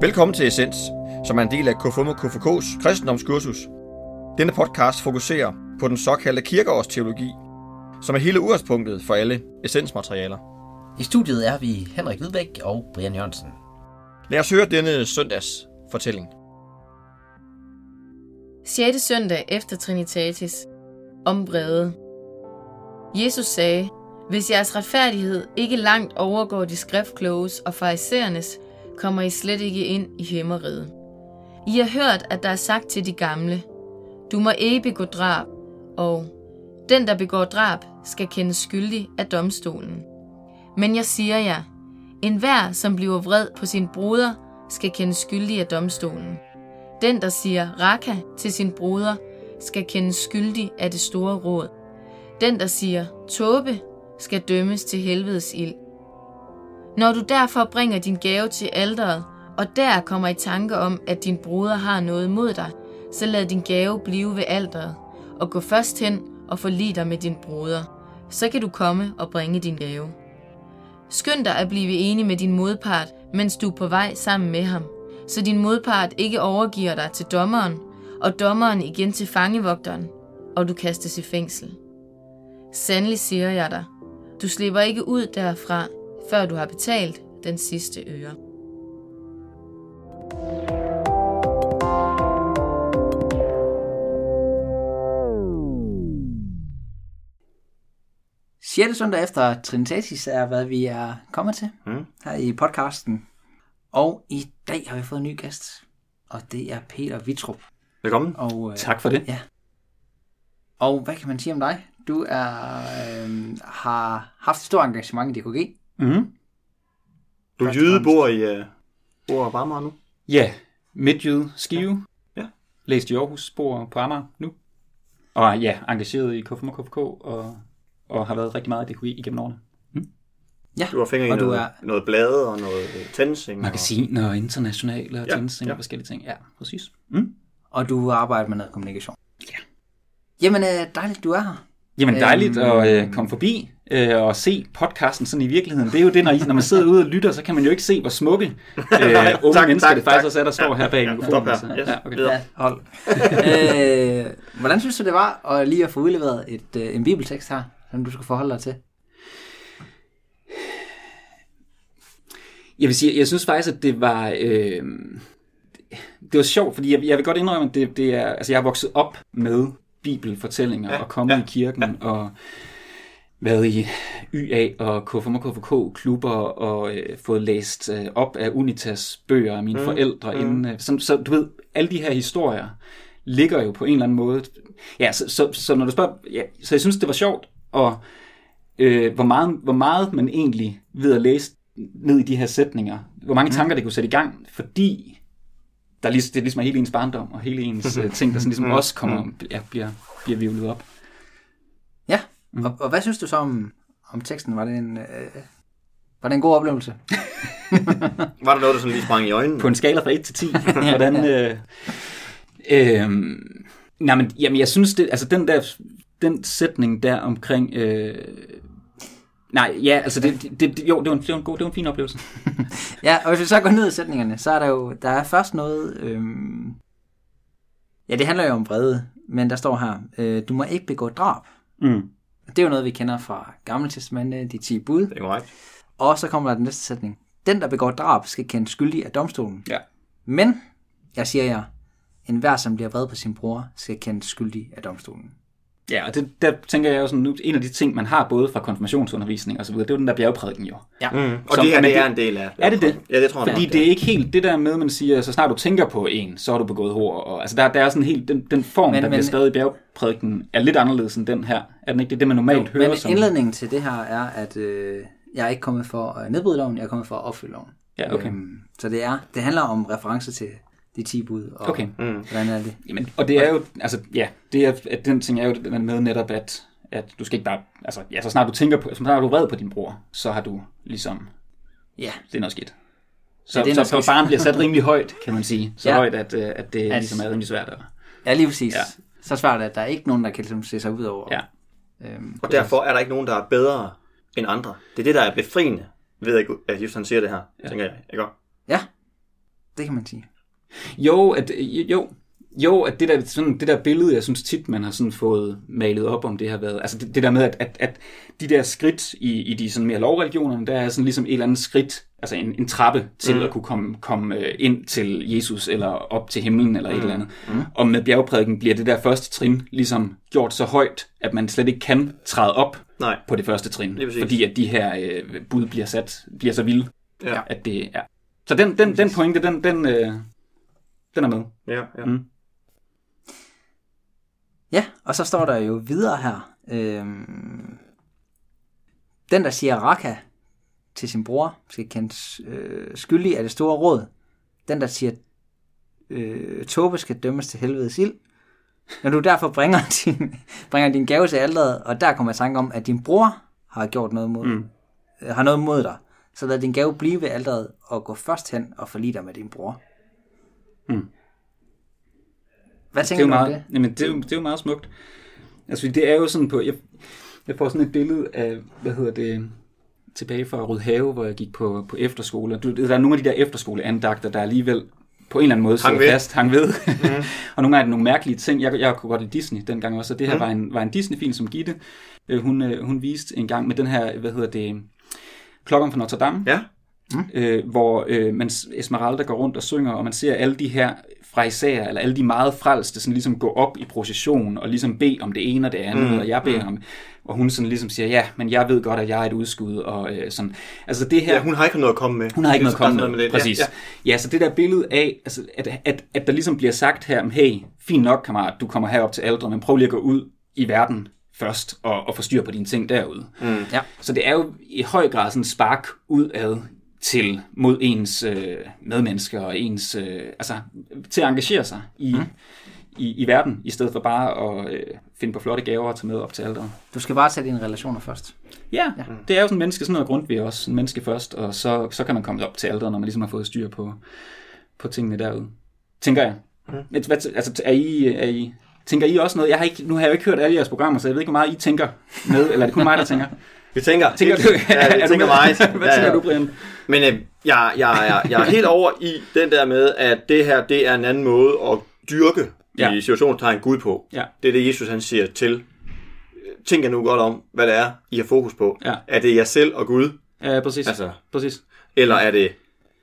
Velkommen til Essens, som er en del af KFUM og KFK's kristendomskursus. Denne podcast fokuserer på den såkaldte kirkeårsteologi, som er hele udgangspunktet for alle essensmaterialer. I studiet er vi Henrik Hvidbæk og Brian Jørgensen. Lad os høre denne søndags fortælling. 6. søndag efter Trinitatis. Om brede. Jesus sagde, hvis jeres retfærdighed ikke langt overgår de skriftkloges og farisæernes, kommer I slet ikke ind i himmeriget. I har hørt, at der er sagt til de gamle, du må ikke begå drab, og den, der begår drab, skal kendes skyldig af domstolen. Men jeg siger jer, enhver, som bliver vred på sin broder, skal kendes skyldig af domstolen. Den, der siger raka til sin broder, skal kendes skyldig af det store råd. Den, der siger tåbe, skal dømmes til helvedes ild. Når du derfor bringer din gave til alderet, og der kommer i tanke om, at din broder har noget mod dig, så lad din gave blive ved alderet, og gå først hen og forlig dig med din broder. Så kan du komme og bringe din gave. Skynd dig at blive enig med din modpart, mens du er på vej sammen med ham, så din modpart ikke overgiver dig til dommeren, og dommeren igen til fangevogteren, og du kastes i fængsel. Sandelig siger jeg dig, du slipper ikke ud derfra, før du har betalt den sidste øre. Sjette søndag efter Trinitatis er, hvad vi er kommet til Mm. her i podcasten. Og i dag har vi fået en ny gæst, og det er Peter Vitrup. Velkommen. Og, øh, Tak for det. Ja. Og hvad kan man sige om dig? Du er, øh, har haft et stort engagement i DKG. Mm-hmm. Du er og jyde, bor i uh, bor i Amager nu. Ja, Midtjyde Skive. Ja. Læst i Aarhus, bor på Amager nu. Og ja, engageret i KFM og KFK, og, og har været rigtig meget i DKI igennem årene. Ja, Du har fingre i og du noget, er, noget blade og noget øh, tændsing. Magasiner og internationale og Ja, ja, ja. og forskellige ting. Ja, præcis. Mm. og du arbejder med noget kommunikation. Ja. Jamen, øh, dejligt, du er her. Jamen dejligt Øhm. at øh, komme forbi øh, og se podcasten sådan i virkeligheden. Det er jo det, når, I, når man sidder ude og lytter, så kan man jo ikke se, hvor smukke øh, unge Tak, mennesker tak, det faktisk tak. også er, der står her bag Ja, mikrofonen. stop her. Yes, ja, okay. Ja, hold. øh, hvordan synes du, det var at lige at få udleveret et, øh, en bibeltekst her, som du skal forholde dig til? Jeg vil sige, jeg synes faktisk, at det var, øh, det var sjovt, fordi jeg, jeg vil godt indrømme, at det, det er, altså jeg har vokset op med bibelfortællinger Ja, og kommet ja, ja, i kirken ja. og været i YA og KFM og KFK klubber og øh, fået læst øh, op af Unitas bøger af mine Mm, mm, forældre. mm. Mm. Inden, øh, så, så du ved, alle de her historier ligger jo på en eller anden måde. Ja, så, så, så når du spørger, ja, så jeg synes, det var sjovt, og øh, hvor, meget, hvor meget man egentlig ved at læse ned i de her sætninger, hvor mange tanker det kunne sætte i gang, fordi der er lige, det er ligesom er hele ens barndom og hele ens øh, ting, der sådan ligesom Mm. også kommer, ja, bliver, bliver vivlet op. Mhm. og, og hvad synes du så om, om teksten? Var det en, øh, var det en god oplevelse? Var der noget, der sådan lige sprang i øjnene? På en skala fra 1 til 10, hvordan... Øh, øh, nej, men jamen, jeg synes, det, altså den der den sætning der omkring... Øh, nej, ja, altså det, det, jo, det var, en, det, var en god, det var en fin oplevelse. Ja, og hvis vi så går ned i sætningerne, så er der jo, der er først noget, øhm, ja, det handler jo om vrede, men der står her, øh, du må ikke begå drab. Mm. Det er jo noget, vi kender fra Gamle Testamente, de 10 bud. Det er korrekt. Og så kommer der den næste sætning. Den, der begår drab, skal kendes skyldig af domstolen. Ja. Men, jeg siger jer, enhver, som bliver vred på sin bror, skal kendes skyldig af domstolen. Ja, og det, der tænker jeg jo sådan, nu, en af de ting, man har både fra konfirmationsundervisning og så videre, det er jo den der bjergprædiken jo. Ja. Mm. Og Som- det her, men det er en del af Er det det? Ja, det tror jeg Fordi nok, det er ikke helt det der med, man siger, så snart du tænker på en, så har du begået hår. Og, altså der, der er sådan helt, den, den form, Men- men, der men- bliver skrevet i bjergprædiken, er lidt anderledes end den her. Er den ikke det, er det man normalt Jo, hører men som... indledningen til det her er, at øh, jeg er ikke kommet for at nedbryde loven, jeg er kommet for at opfylde loven. Ja, okay. Øhm, så det er, det handler om reference til de 10 bud, og Okay. Mm. hvordan er det? Jamen, og det er jo, altså ja, det er, at den ting er jo den med netop, at, at du skal ikke bare, altså ja, så snart du tænker på, så snart du er vred på din bror, så har du ligesom, Ja, det er noget skidt. Så, Ja, det er ja, noget så, så barn bliver sat rimelig højt, kan man sige. Så Ja. højt, at, øh, at det At- ligesom er rimelig svært at... ja lige præcis. Ja. Så svært, at der er ikke nogen, der kan ligesom, se sig ud over. Ja. Øhm, Og derfor er der ikke nogen, der er bedre end andre. Det er det, der er befriende ved, at Jesus han siger det her, ja. tænker jeg. Ikke? ja. Det kan man sige. Jo, at, jo, jo, at det der, sådan, det der billede, jeg synes tit, man har sådan fået malet op om det har været, altså det, det der med, at, at, at de der skridt i, i de sådan mere lovreligionerne, der er sådan ligesom et eller andet skridt, altså en, en trappe til mm. at kunne komme, komme øh, ind til Jesus, eller op til himlen, eller mm. et eller andet. Mm. Og med bjergprædiken bliver det der første trin ligesom gjort så højt, at man slet ikke kan træde op Nej. på det første trin, fordi at de her øh, bud bliver sat, bliver så vilde, Ja. at det er. Så den, den, den pointe, den, den, øh, den er med. Ja, ja. Mm. Ja, og så står der jo videre her. Øhm, den, der siger Raka til sin bror, skal kendes øh, skyldig af det store råd. Den, der siger øh, Tobe skal dømmes til helvedes ild. Når du derfor bringer din, bringer din gave til alderet, og der kommer jeg tanke om, at din bror har gjort noget mod, mm. øh, har noget mod dig, så lad din gave blive ved alderet og gå først hen og forlige dig med din bror. Mm. Hvad Det er tænker jo du om meget, det? jamen, det, er jo, det er jo meget smukt. Altså, det er jo sådan på... Jeg, jeg får sådan et billede af, hvad hedder det, tilbage fra Rødhave, hvor jeg gik på, på efterskole. Du, der er nogle af de der efterskoleandagter, der alligevel på en eller anden måde sidder ved. fast, hang ved. Mm. og nogle af det nogle mærkelige ting. Jeg, jeg kunne godt lide Disney dengang også, og det her mm. var en, var en Disney-film, som Gitte, øh, hun, øh, hun viste en gang med den her, hvad hedder det, Klokken fra Notre Dame Ja. Øh, hvor øh, man, Esmeralda går rundt og synger, og man ser alle de her fraiserer, eller alle de meget frelste, sådan ligesom gå op i procession, og ligesom bede om det ene og det andet, Mm, mm, og jeg beder om, og hun sådan ligesom siger, ja, men jeg ved godt, at jeg er et udskud, og øh, sådan, altså det her, Ja, hun har ikke noget at komme med. hun har ikke noget at komme er med. sådan Præcis. Ja, Ja, ja, så det der billede af, altså, at, at, at der ligesom bliver sagt her, hey, fint nok, kammerat, du kommer herop til aldre, men prøv lige at gå ud i verden først, og, og få styr på dine ting derude. Mm. Ja. Så det er jo i høj grad sådan en spark udad til mod ens øh, medmennesker og ens, øh, altså til at engagere sig i, mm. i, i verden, i stedet for bare at øh, finde på flotte gaver og tage med op til alderen. Du skal bare tage dine relationer først. Ja, ja, det er jo sådan en menneske, sådan noget grund ved også, en menneske først, og så, så kan man komme op til alderen, når man ligesom har fået styr på, på tingene derude. Tænker jeg. Mm. Hvad, altså, er I, er I, tænker I også noget? Jeg har ikke, nu har jeg jo ikke hørt alle jeres programmer, så jeg ved ikke, hvor meget I tænker med, eller er det kun mig, der tænker? Vi tænker, Tænker du, ja, vi tænker meget. Hvad Ja, tænker ja. du, Brian? Men øh, jeg, jeg, jeg, jeg er helt over i den der med, at det her, det er en anden måde at dyrke ja. Ja. i situationstegn Gud på. Ja. Det er det, Jesus han siger til. Tænk jer nu godt om, hvad det er, I har fokus på. Ja. Er det jer selv og Gud, Ja, præcis. Altså. præcis. eller er det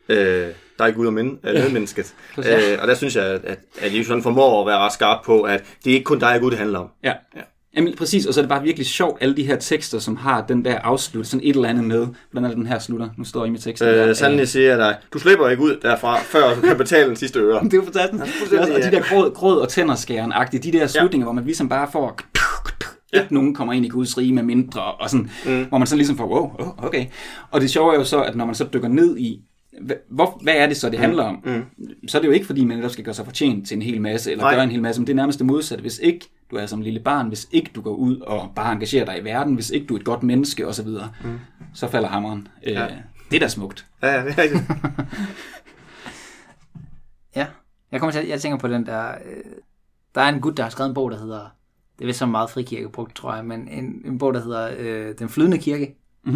øh, dig, Gud og men, øh, medmennesket? Præcis. Øh, og der synes jeg, at, at Jesus han formår at være ret skarp på, at det er ikke kun dig og Gud, det handler om. Ja. Ja. Jamen, præcis, og så er det bare virkelig sjovt, alle de her tekster, som har den der afslut, sådan et eller andet med. Hvordan er den her slutter? Nu står I med teksten. der. Øh, sandelig siger jeg dig, du slipper ikke ud derfra, før du kan betale den sidste øre. Det er jo fantastisk. Også, og de der gråd, gråd og tænderskæren agtige de der slutninger, ja. hvor man ligesom bare får... Ja. Ikke nogen kommer ind i Guds rige med mindre, og sådan, mm. hvor man så ligesom får, wow, oh, okay. Og det sjove er jo så, at når man så dykker ned i, hvad, hvor, hvad er det så, det handler om? Mm. Så er det jo ikke, fordi man netop skal gøre sig fortjent til en hel masse, eller Nej. gøre en hel masse, men det er nærmest det modsatte. Hvis ikke du er som lille barn, hvis ikke du går ud og bare engagerer dig i verden, hvis ikke du er et godt menneske osv., mm. så falder hammeren. Øh, Ja. Det er da smukt. Ja, ja, det er rigtigt. Ja. Jeg, kommer til, jeg tænker på den der... Øh, der er en gut, der har skrevet en bog, der hedder... Det er vist så meget frikirke brugt, tror jeg, men en, en bog, der hedder øh, Den flydende kirke,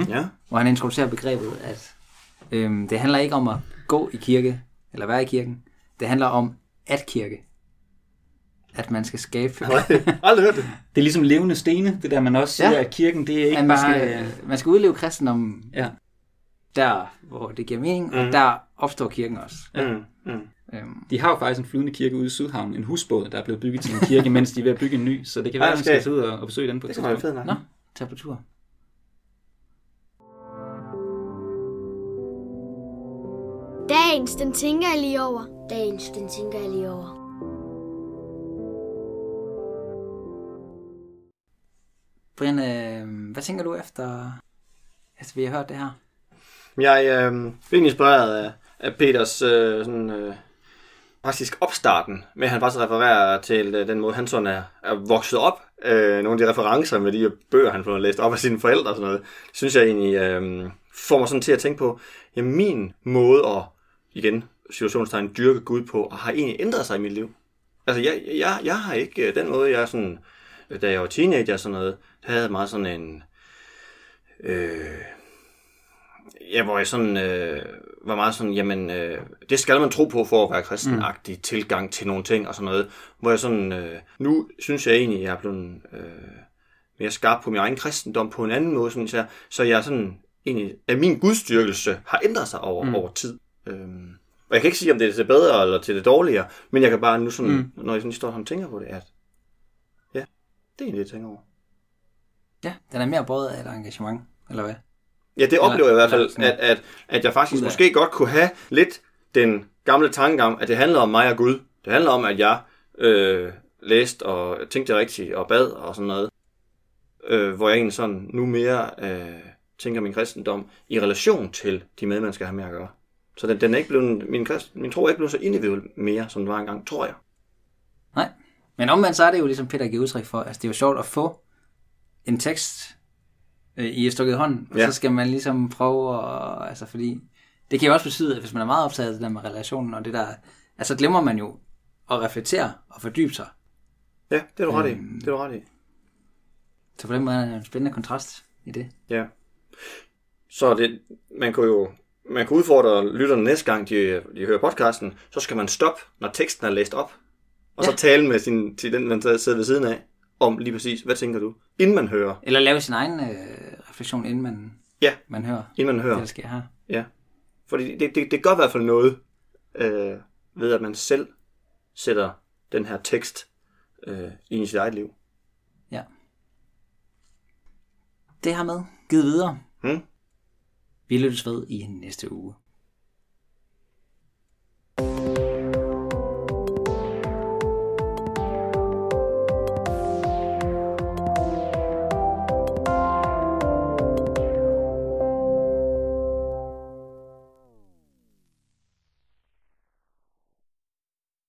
Ja. hvor han introducerer begrebet, at øh, det handler ikke om at gå i kirke, eller være i kirken. Det handler om at kirke. At man skal skabe... Aldrig hørt det. Det er ligesom levende stene, det der man også siger, Ja. at kirken, det er ikke at man bare... skal, man skal udleve kristendommen Ja. der, hvor det giver mening, mm. Mhm. og der opstår kirken også. Mm, mm. Øhm, De har jo faktisk en flyvende kirke ude i Sydhavn, en husbåd, der er blevet bygget til en kirke, mens de er ved at bygge en ny, så det kan være, Ej, at man skal- tage ud og, og besøge den på et Det kan være tidspunkt. fedt nok. Nå, tag på tur. Dagens, den tænker jeg lige over. Dagens, den tænker jeg lige over. Brian, øh, hvad tænker du efter, efter vi har hørt det her? Jeg øh, blev inspireret af, af Peters øh, sådan, øh, faktisk opstarten, med at han faktisk refererer til øh, den måde, han sådan er, er vokset op. Øh, nogle af de referencer med de bøger, han får læst op af sine forældre og sådan noget. Det synes jeg egentlig øh, får mig sådan til at tænke på, ja, min måde at, igen, situationstegn, dyrke Gud på, har egentlig ændret sig i mit liv. Altså, jeg, jeg, jeg har ikke øh, den måde, jeg sådan, da jeg var teenager og sådan noget, der havde jeg meget sådan en, øh, ja, hvor jeg sådan, øh, var meget sådan, jamen, øh, det skal man tro på for at være kristenagtig mm. tilgang til nogle ting og sådan noget. Hvor jeg sådan, øh, nu synes jeg egentlig, jeg er blevet øh, mere skarp på min egen kristendom på en anden måde, sådan, så, så jeg sådan, egentlig, at min gudstyrkelse har ændret sig over, mm. over tid. Øhm, og jeg kan ikke sige, om det er til det bedre eller til det dårligere, men jeg kan bare nu sådan, mm. når jeg sådan står og tænker på det, at er egentlig det, jeg tænker over. Ja, den er mere båret af et engagement, eller hvad? Ja, det oplever jeg i hvert fald, at, at, at jeg faktisk måske godt kunne have lidt den gamle tankegang, at det handler om mig og Gud. Det handler om, at jeg øh, læste og tænkte rigtigt og bad og sådan noget. Øh, hvor jeg egentlig sådan nu mere øh, tænker min kristendom i relation til de medmennesker, jeg har med at gøre. Så den, den er ikke blevet, min, krist, min tro er ikke blevet så individuel mere, som den var engang, tror jeg. Nej. Men omvendt så er det jo ligesom Peter giver udtryk for, altså det er jo sjovt at få en tekst øh, i et stukket hånd, og Ja. så skal man ligesom prøve at, altså fordi, det kan jo også betyde, at hvis man er meget optaget af det der med relationen og det der, altså glemmer man jo at reflektere og fordybe sig. Ja, det er du ret i. Det er du ret i. Så på den måde er der en spændende kontrast i det. Ja. Så det, man kunne jo man kan udfordre lytterne næste gang, de, de hører podcasten, så skal man stoppe, når teksten er læst op, og så Ja. tale med sin, til den, man sidder ved siden af, om lige præcis, hvad tænker du, inden man hører. Eller lave sin egen øh, refleksion, inden man, Ja, man hører inden man det, hører. der sker her. Ja. Fordi det, det, det gør i hvert fald noget, øh, ved at man selv sætter den her tekst øh, ind i sit eget liv. Ja. Det her med givet videre. Hmm? Vi lyttes ved i næste uge.